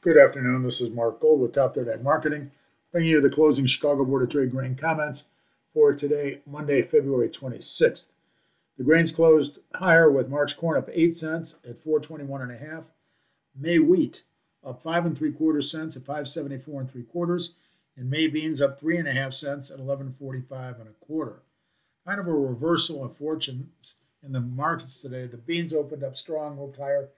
Good afternoon. This is Mark Gold with Top Third Ag Marketing, bringing you the closing Chicago Board of Trade grain comments for today, Monday, February 26th. The grains closed higher with March corn up 8 cents at 421 and a half. May wheat up 5 and 3 quarters cents at 574 and 3 quarters. And May beans up 3 and a half cents at 1145 and a quarter. Kind of a reversal of fortunes in the markets today. The beans opened up strong, moved higher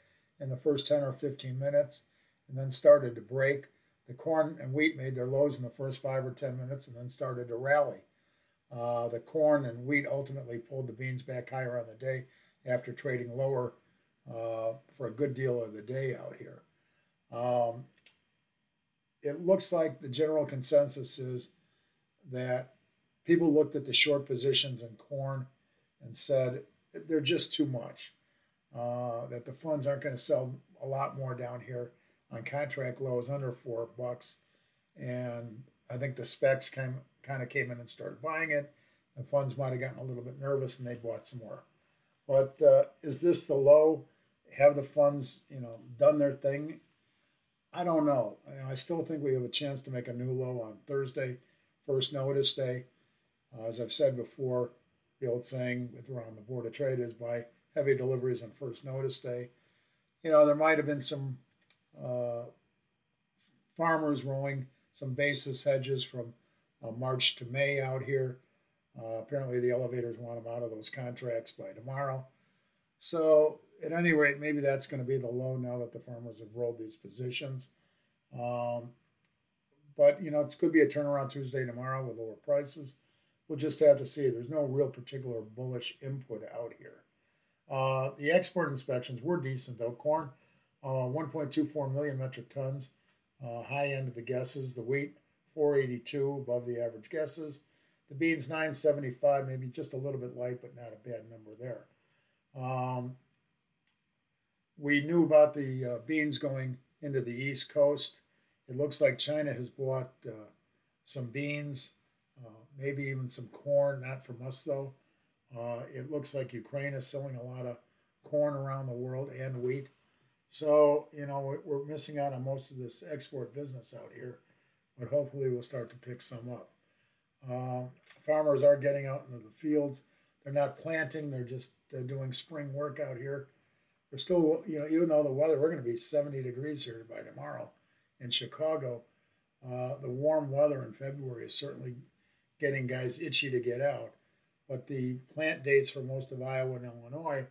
in the first 10 or 15 minutes and then started to break. The corn and wheat made their lows in the first five or 10 minutes and then started to rally. Uh, the corn and wheat ultimately pulled the beans back higher on the day after trading lower uh, for a good deal of the day out here. Um, it looks like the general consensus is that people looked at the short positions in corn and said they're just too much. Uh, that the funds aren't going to sell a lot more down here on contract lows under four bucks, and I think the specs came kind of came in and started buying it. The funds might have gotten a little bit nervous and they bought some more. But uh, is this the low? Have the funds, you know, done their thing? I don't know. And I still think we have a chance to make a new low on Thursday, first notice day. Uh, as I've said before, the old saying with around the Board of Trade is buy heavy deliveries on first notice day. You know, there might have been some farmers rolling some basis hedges from uh, March to May out here. Uh, apparently, the elevators want them out of those contracts by tomorrow. So, at any rate, maybe that's going to be the low now that the farmers have rolled these positions. Um, but, you know, it could be a turnaround Tuesday tomorrow with lower prices. We'll just have to see. There's no real particular bullish input out here. Uh, the export inspections were decent, though. Corn uh, 1.24 million metric tons, uh, high end of the guesses. The wheat 482 above the average guesses. The beans 975, maybe just a little bit light, but not a bad number there. Um, we knew about the uh, beans going into the East Coast. It looks like China has bought uh, some beans, uh, maybe even some corn, not from us though. Uh, it looks like Ukraine is selling a lot of corn around the world and wheat. So, you know, we're missing out on most of this export business out here, but hopefully we'll start to pick some up. Uh, farmers are getting out into the fields. They're not planting, they're just uh, doing spring work out here. We're still, you know, even though the weather, we're going to be 70 degrees here by tomorrow in Chicago. Uh, the warm weather in February is certainly getting guys itchy to get out. But the plant dates for most of Iowa and Illinois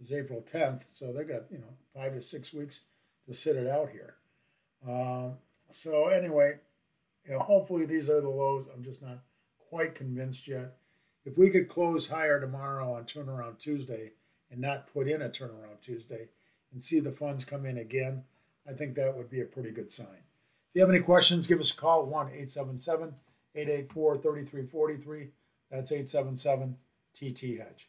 is April 10th, so they've got you know five to six weeks to sit it out here. Um, so anyway, you know, hopefully these are the lows. I'm just not quite convinced yet. If we could close higher tomorrow on turnaround Tuesday and not put in a turnaround Tuesday and see the funds come in again, I think that would be a pretty good sign. If you have any questions, give us a call 1 877 884 3343. That's 877 TT Hedge.